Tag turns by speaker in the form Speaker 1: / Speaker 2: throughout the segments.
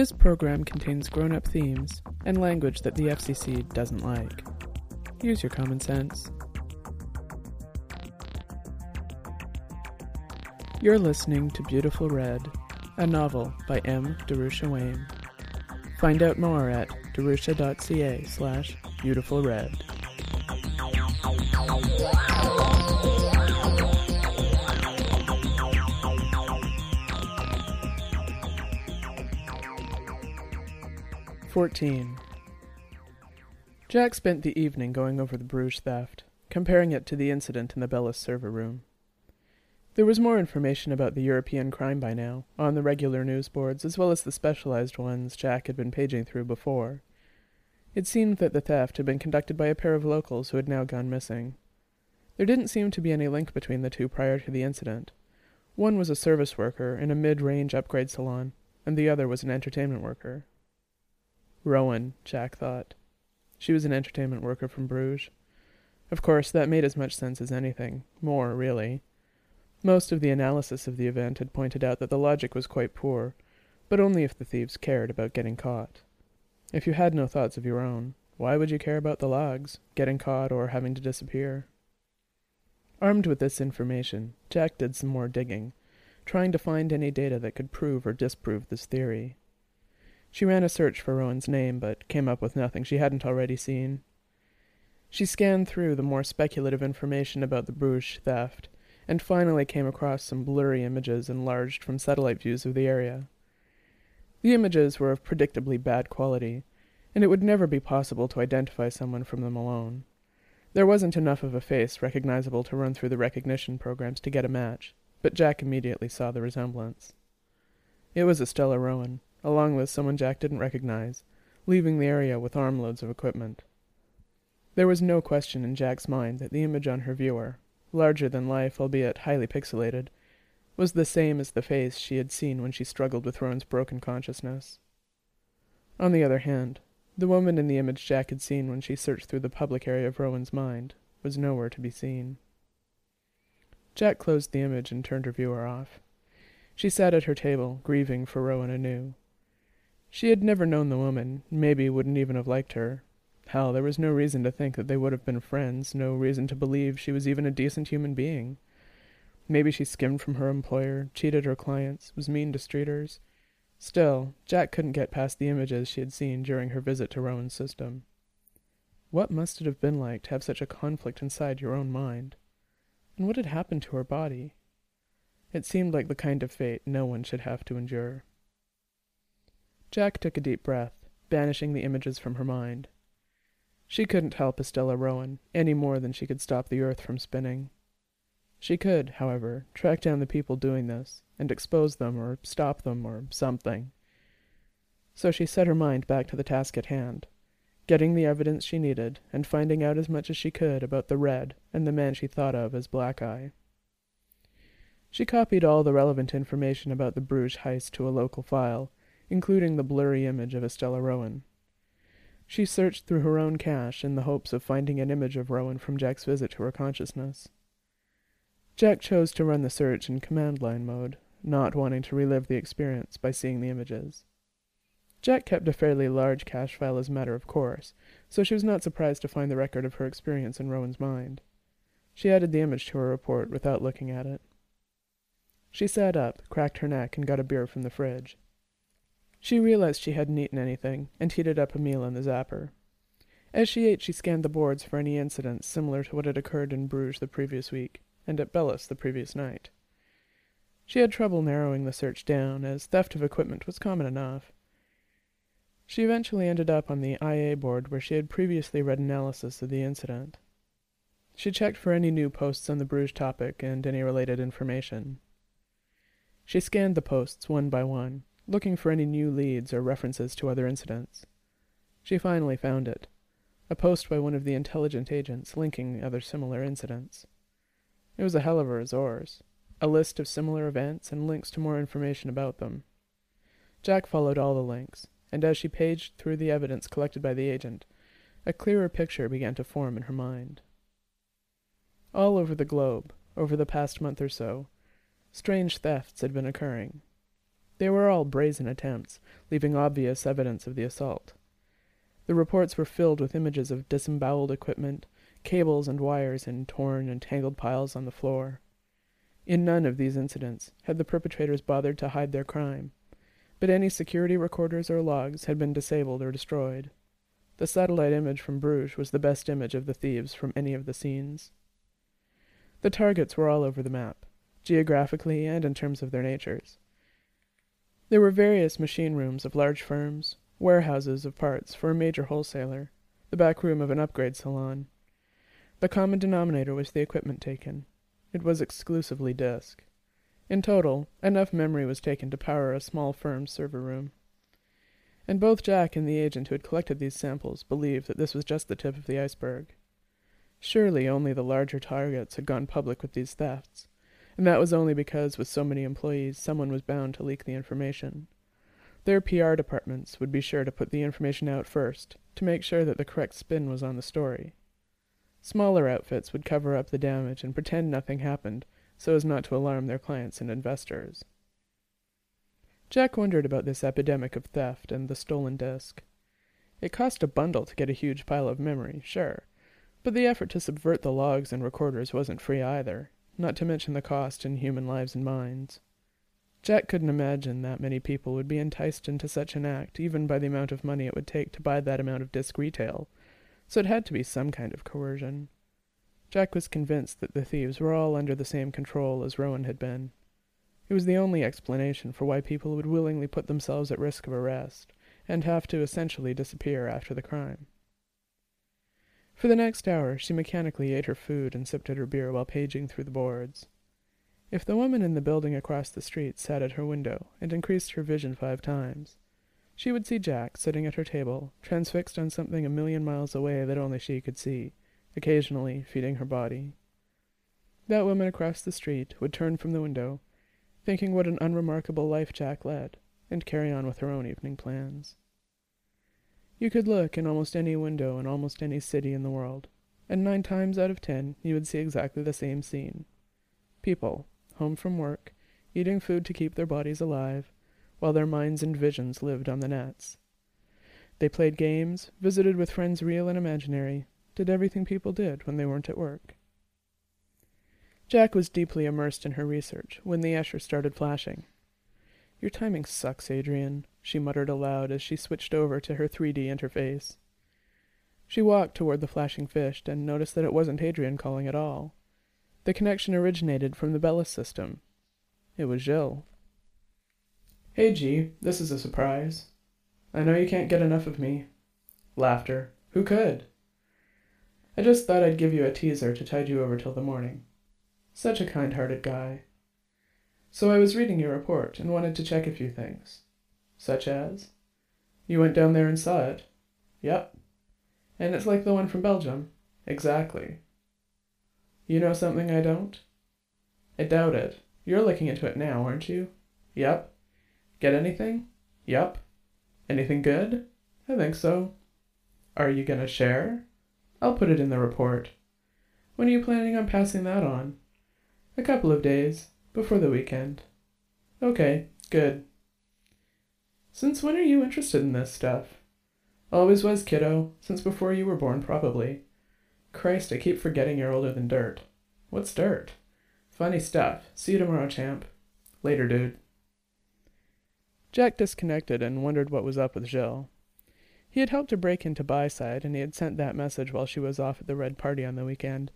Speaker 1: This program contains grown up themes and language that the FCC doesn't like. Use your common sense. You're listening to Beautiful Red, a novel by M. Darusha Wayne. Find out more at darusha.ca slash beautiful red. 14. Jack spent the evening going over the Bruges theft, comparing it to the incident in the Bellis server room. There was more information about the European crime by now, on the regular news boards as well as the specialized ones Jack had been paging through before. It seemed that the theft had been conducted by a pair of locals who had now gone missing. There didn't seem to be any link between the two prior to the incident. One was a service worker in a mid range upgrade salon, and the other was an entertainment worker. Rowan, Jack thought. She was an entertainment worker from Bruges. Of course, that made as much sense as anything. More, really. Most of the analysis of the event had pointed out that the logic was quite poor, but only if the thieves cared about getting caught. If you had no thoughts of your own, why would you care about the logs, getting caught, or having to disappear? Armed with this information, Jack did some more digging, trying to find any data that could prove or disprove this theory. She ran a search for Rowan's name, but came up with nothing she hadn't already seen. She scanned through the more speculative information about the Bruges theft, and finally came across some blurry images enlarged from satellite views of the area. The images were of predictably bad quality, and it would never be possible to identify someone from them alone. There wasn't enough of a face recognizable to run through the recognition programs to get a match, but Jack immediately saw the resemblance. It was Estella Rowan, along with someone Jack didn't recognize, leaving the area with armloads of equipment. There was no question in Jack's mind that the image on her viewer, larger than life, albeit highly pixelated, was the same as the face she had seen when she struggled with Rowan's broken consciousness. On the other hand, the woman in the image Jack had seen when she searched through the public area of Rowan's mind was nowhere to be seen. Jack closed the image and turned her viewer off. She sat at her table, grieving for Rowan anew. She had never known the woman, maybe wouldn't even have liked her. Hell, there was no reason to think that they would have been friends, no reason to believe she was even a decent human being. Maybe she skimmed from her employer, cheated her clients, was mean to streeters. Still, Jack couldn't get past the images she had seen during her visit to Rowan's system. What must it have been like to have such a conflict inside your own mind? And what had happened to her body? It seemed like the kind of fate no one should have to endure. Jack took a deep breath, banishing the images from her mind. She couldn't help Estella Rowan any more than she could stop the earth from spinning. She could, however, track down the people doing this, and expose them, or stop them, or something. So she set her mind back to the task at hand, getting the evidence she needed, and finding out as much as she could about the Red and the man she thought of as Black Eye. She copied all the relevant information about the Bruges heist to a local file, including the blurry image of Estella Rowan. She searched through her own cache in the hopes of finding an image of Rowan from Jack's visit to her consciousness. Jack chose to run the search in command line mode, not wanting to relive the experience by seeing the images. Jack kept a fairly large cache file as a matter of course, so she was not surprised to find the record of her experience in Rowan's mind. She added the image to her report without looking at it. She sat up, cracked her neck, and got a beer from the fridge. She realized she hadn't eaten anything, and heated up a meal in the zapper. As she ate, she scanned the boards for any incidents similar to what had occurred in Bruges the previous week, and at Bellis the previous night. She had trouble narrowing the search down, as theft of equipment was common enough. She eventually ended up on the IA board where she had previously read analysis of the incident. She checked for any new posts on the Bruges topic and any related information. She scanned the posts one by one, looking for any new leads or references to other incidents. She finally found it a post by one of the intelligent agents linking other similar incidents. It was a hell of a resource a list of similar events and links to more information about them. Jack followed all the links, and as she paged through the evidence collected by the agent, a clearer picture began to form in her mind. All over the globe, over the past month or so, strange thefts had been occurring They were all brazen attempts, leaving obvious evidence of the assault. The reports were filled with images of disemboweled equipment, cables and wires in torn and tangled piles on the floor. In none of these incidents had the perpetrators bothered to hide their crime, but any security recorders or logs had been disabled or destroyed. The satellite image from Bruges was the best image of the thieves from any of the scenes. The targets were all over the map, geographically and in terms of their natures. There were various machine rooms of large firms, warehouses of parts for a major wholesaler, the back room of an upgrade salon. The common denominator was the equipment taken. It was exclusively disk. In total, enough memory was taken to power a small firm's server room. And both Jack and the agent who had collected these samples believed that this was just the tip of the iceberg. Surely only the larger targets had gone public with these thefts, and that was only because, with so many employees, someone was bound to leak the information. Their PR departments would be sure to put the information out first, to make sure that the correct spin was on the story. Smaller outfits would cover up the damage and pretend nothing happened, so as not to alarm their clients and investors. Jack wondered about this epidemic of theft and the stolen disk. It cost a bundle to get a huge pile of memory, sure, but the effort to subvert the logs and recorders wasn't free either not to mention the cost in human lives and minds. Jack couldn't imagine that many people would be enticed into such an act, even by the amount of money it would take to buy that amount of disc retail, so it had to be some kind of coercion. Jack was convinced that the thieves were all under the same control as Rowan had been. It was the only explanation for why people would willingly put themselves at risk of arrest, and have to essentially disappear after the crime. For the next hour she mechanically ate her food and sipped at her beer while paging through the boards. If the woman in the building across the street sat at her window and increased her vision five times, she would see Jack sitting at her table, transfixed on something a million miles away that only she could see, occasionally feeding her body. That woman across the street would turn from the window, thinking what an unremarkable life Jack led, and carry on with her own evening plans. You could look in almost any window in almost any city in the world, and nine times out of ten you would see exactly the same scene. People, home from work, eating food to keep their bodies alive, while their minds and visions lived on the nets. They played games, visited with friends real and imaginary, did everything people did when they weren't at work. Jack was deeply immersed in her research when the Escher started flashing. Your timing sucks, Adrian, she muttered aloud as she switched over to her 3D interface. She walked toward the flashing fish and noticed that it wasn't Adrian calling at all. The connection originated from the Bellis system. It was Gilles. Hey, G, this is a surprise. I know you can't get enough of me. Laughter. Who could? I just thought I'd give you a teaser to tide you over till the morning. Such a kind hearted guy. So I was reading your report and wanted to check a few things. Such as? You went down there and saw it? Yep. And it's like the one from Belgium? Exactly. You know something I don't? I doubt it. You're looking into it now, aren't you? Yep. Get anything? Yep. Anything good? I think so. Are you gonna share? I'll put it in the report. When are you planning on passing that on? A couple of days. Before the weekend. Okay, good. Since when are you interested in this stuff? Always was, kiddo. Since before you were born, probably. Christ, I keep forgetting you're older than dirt. What's dirt? Funny stuff. See you tomorrow, champ. Later, dude. Jack disconnected and wondered what was up with Gilles. He had helped to break into Byside, and he had sent that message while she was off at the Red Party on the weekend,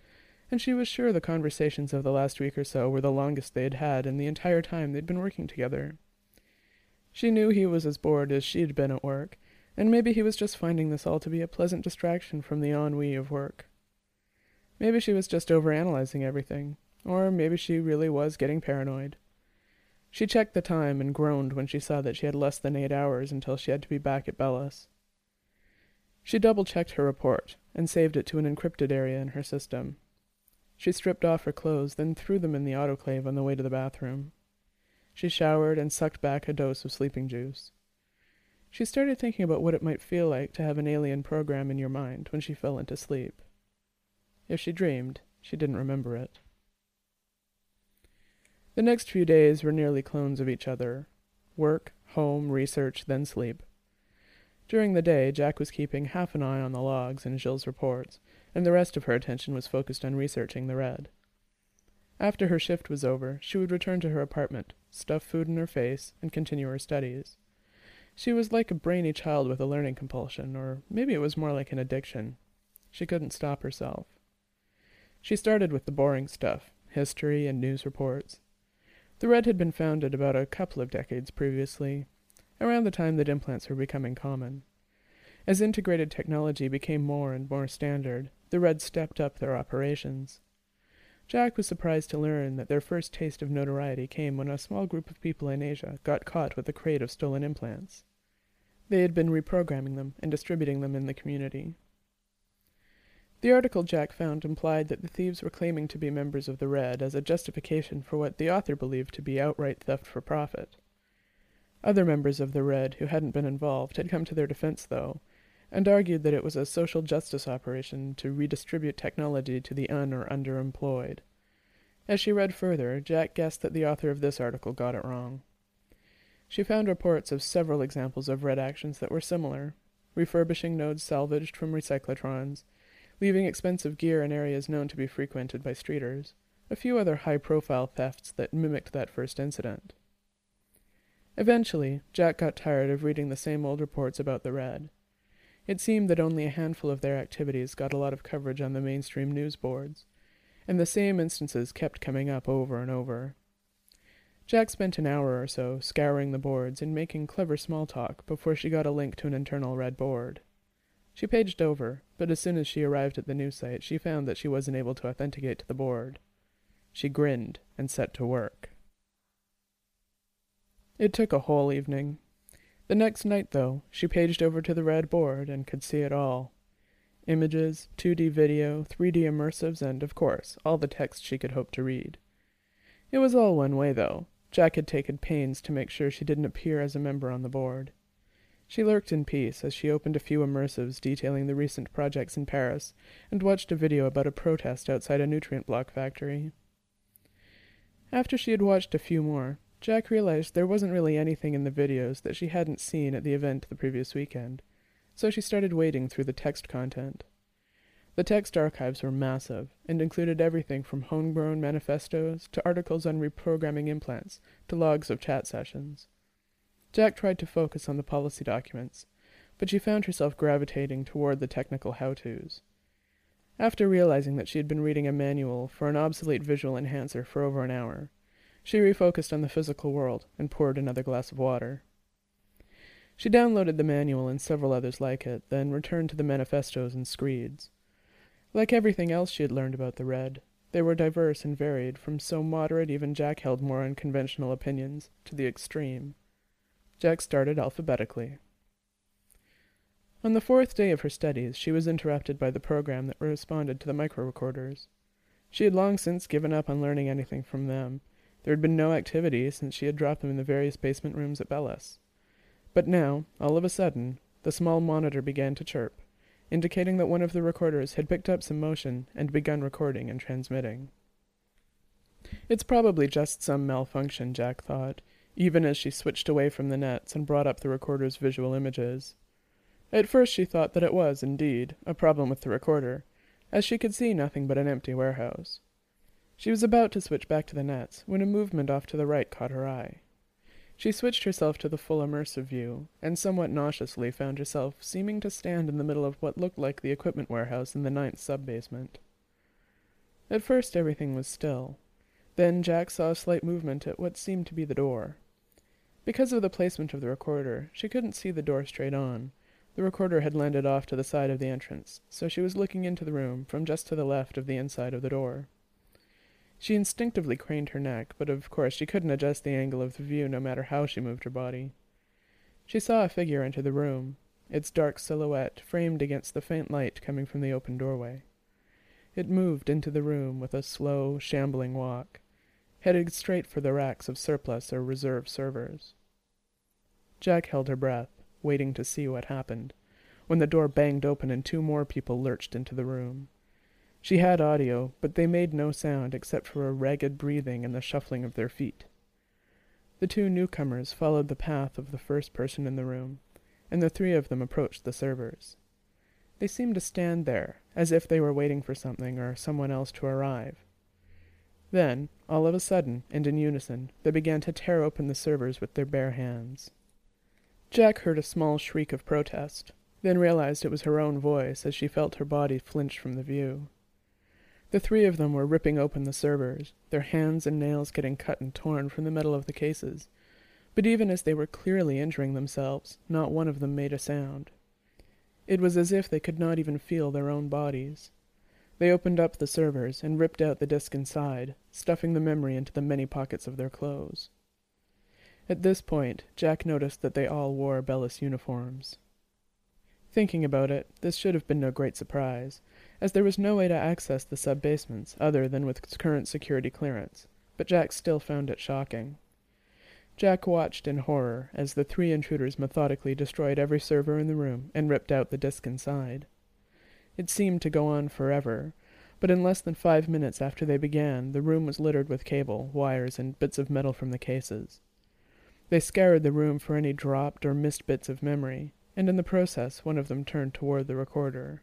Speaker 1: and she was sure the conversations of the last week or so were the longest they had had in the entire time they'd been working together. She knew he was as bored as she'd been at work, and maybe he was just finding this all to be a pleasant distraction from the ennui of work. Maybe she was just overanalyzing everything, or maybe she really was getting paranoid. She checked the time and groaned when she saw that she had less than eight hours until she had to be back at Bellis. She double checked her report and saved it to an encrypted area in her system. She stripped off her clothes, then threw them in the autoclave on the way to the bathroom. She showered and sucked back a dose of sleeping juice. She started thinking about what it might feel like to have an alien program in your mind when she fell into sleep. If she dreamed, she didn't remember it. The next few days were nearly clones of each other. work, home, research, then sleep. During the day, Jack was keeping half an eye on the logs and Gilles' reports, and the rest of her attention was focused on researching the red. After her shift was over, she would return to her apartment, stuff food in her face, and continue her studies. She was like a brainy child with a learning compulsion, or maybe it was more like an addiction. She couldn't stop herself. She started with the boring stuff history and news reports. The Red had been founded about a couple of decades previously, around the time that implants were becoming common. As integrated technology became more and more standard, the Reds stepped up their operations. Jack was surprised to learn that their first taste of notoriety came when a small group of people in Asia got caught with a crate of stolen implants. They had been reprogramming them and distributing them in the community. The article Jack found implied that the thieves were claiming to be members of the Red as a justification for what the author believed to be outright theft for profit. Other members of the Red who hadn't been involved had come to their defense, though, and argued that it was a social justice operation to redistribute technology to the un or underemployed. As she read further, Jack guessed that the author of this article got it wrong. She found reports of several examples of red actions that were similar refurbishing nodes salvaged from recyclotrons, leaving expensive gear in areas known to be frequented by streeters, a few other high profile thefts that mimicked that first incident. Eventually, Jack got tired of reading the same old reports about the Red. It seemed that only a handful of their activities got a lot of coverage on the mainstream news boards, and the same instances kept coming up over and over. Jack spent an hour or so scouring the boards and making clever small talk before she got a link to an internal red board. She paged over, but as soon as she arrived at the news site, she found that she wasn't able to authenticate to the board. She grinned and set to work. It took a whole evening. The next night, though, she paged over to the red board and could see it all. Images, 2D video, 3D immersives, and, of course, all the text she could hope to read. It was all one way, though. Jack had taken pains to make sure she didn't appear as a member on the board. She lurked in peace as she opened a few immersives detailing the recent projects in Paris and watched a video about a protest outside a nutrient block factory. After she had watched a few more, Jack realized there wasn't really anything in the videos that she hadn't seen at the event the previous weekend, so she started wading through the text content. The text archives were massive and included everything from homegrown manifestos to articles on reprogramming implants to logs of chat sessions. Jack tried to focus on the policy documents, but she found herself gravitating toward the technical how to's. After realizing that she had been reading a manual for an obsolete visual enhancer for over an hour, she refocused on the physical world and poured another glass of water. She downloaded the manual and several others like it, then returned to the manifestos and screeds. Like everything else she had learned about the Red, they were diverse and varied, from so moderate even Jack held more unconventional opinions, to the extreme. Jack started alphabetically. On the fourth day of her studies, she was interrupted by the program that responded to the micro-recorders. She had long since given up on learning anything from them, there had been no activity since she had dropped them in the various basement rooms at Bellis. But now, all of a sudden, the small monitor began to chirp, indicating that one of the recorders had picked up some motion and begun recording and transmitting. It's probably just some malfunction, Jack thought, even as she switched away from the nets and brought up the recorder's visual images. At first she thought that it was, indeed, a problem with the recorder, as she could see nothing but an empty warehouse. She was about to switch back to the nets when a movement off to the right caught her eye. She switched herself to the full immersive view, and somewhat nauseously found herself seeming to stand in the middle of what looked like the equipment warehouse in the ninth sub-basement. At first everything was still. Then Jack saw a slight movement at what seemed to be the door. Because of the placement of the recorder, she couldn't see the door straight on. The recorder had landed off to the side of the entrance, so she was looking into the room from just to the left of the inside of the door. She instinctively craned her neck, but of course she couldn't adjust the angle of the view no matter how she moved her body. She saw a figure enter the room, its dark silhouette framed against the faint light coming from the open doorway. It moved into the room with a slow, shambling walk, headed straight for the racks of surplus or reserve servers. Jack held her breath, waiting to see what happened, when the door banged open and two more people lurched into the room. She had audio, but they made no sound except for a ragged breathing and the shuffling of their feet. The two newcomers followed the path of the first person in the room, and the three of them approached the servers. They seemed to stand there, as if they were waiting for something or someone else to arrive. Then, all of a sudden, and in unison, they began to tear open the servers with their bare hands. Jack heard a small shriek of protest, then realized it was her own voice as she felt her body flinch from the view. The three of them were ripping open the servers, their hands and nails getting cut and torn from the metal of the cases. But even as they were clearly injuring themselves, not one of them made a sound. It was as if they could not even feel their own bodies. They opened up the servers and ripped out the disk inside, stuffing the memory into the many pockets of their clothes. At this point, Jack noticed that they all wore Bellis uniforms. Thinking about it, this should have been no great surprise, as there was no way to access the sub-basements other than with current security clearance, but Jack still found it shocking. Jack watched in horror as the three intruders methodically destroyed every server in the room and ripped out the disk inside. It seemed to go on forever, but in less than five minutes after they began, the room was littered with cable, wires, and bits of metal from the cases. They scoured the room for any dropped or missed bits of memory, and in the process one of them turned toward the recorder.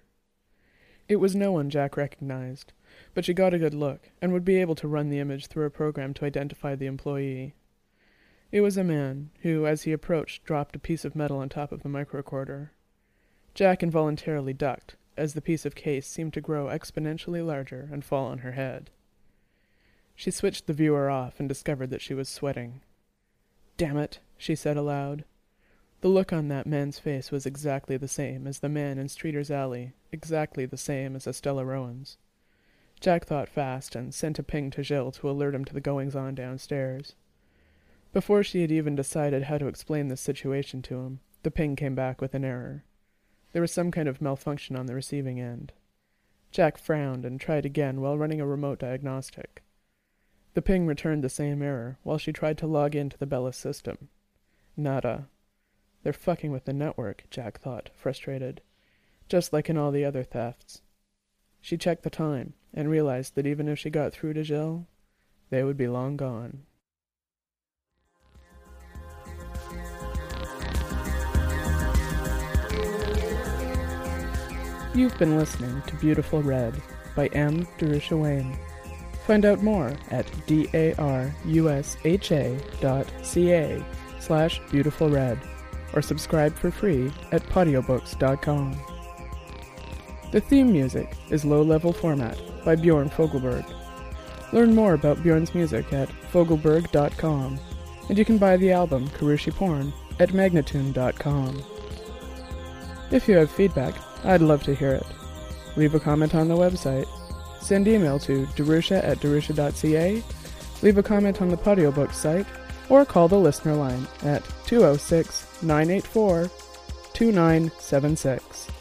Speaker 1: It was no one Jack recognized, but she got a good look, and would be able to run the image through a program to identify the employee. It was a man, who, as he approached, dropped a piece of metal on top of the microrecorder. Jack involuntarily ducked, as the piece of case seemed to grow exponentially larger and fall on her head. She switched the viewer off and discovered that she was sweating. Damn it, she said aloud. The look on that man's face was exactly the same as the man in Streeter's Alley, exactly the same as Estella Rowan's. Jack thought fast and sent a ping to Gilles to alert him to the goings on downstairs. Before she had even decided how to explain this situation to him, the ping came back with an error. There was some kind of malfunction on the receiving end. Jack frowned and tried again while running a remote diagnostic. The ping returned the same error while she tried to log into the Bellis system. Nada. They're fucking with the network, Jack thought, frustrated. Just like in all the other thefts. She checked the time and realized that even if she got through to Gilles, they would be long gone. You've been listening to Beautiful Red by M. Darusha Wayne. Find out more at darusha dot ca slash beautiful red or subscribe for free at podiobooks.com. The theme music is Low Level Format by Bjorn Fogelberg. Learn more about Bjorn's music at fogelberg.com, and you can buy the album Karooshi Porn at magnatune.com. If you have feedback, I'd love to hear it. Leave a comment on the website. Send email to darusha at darusha.ca. Leave a comment on the Podiobook site or call the listener line at 206 984 2976.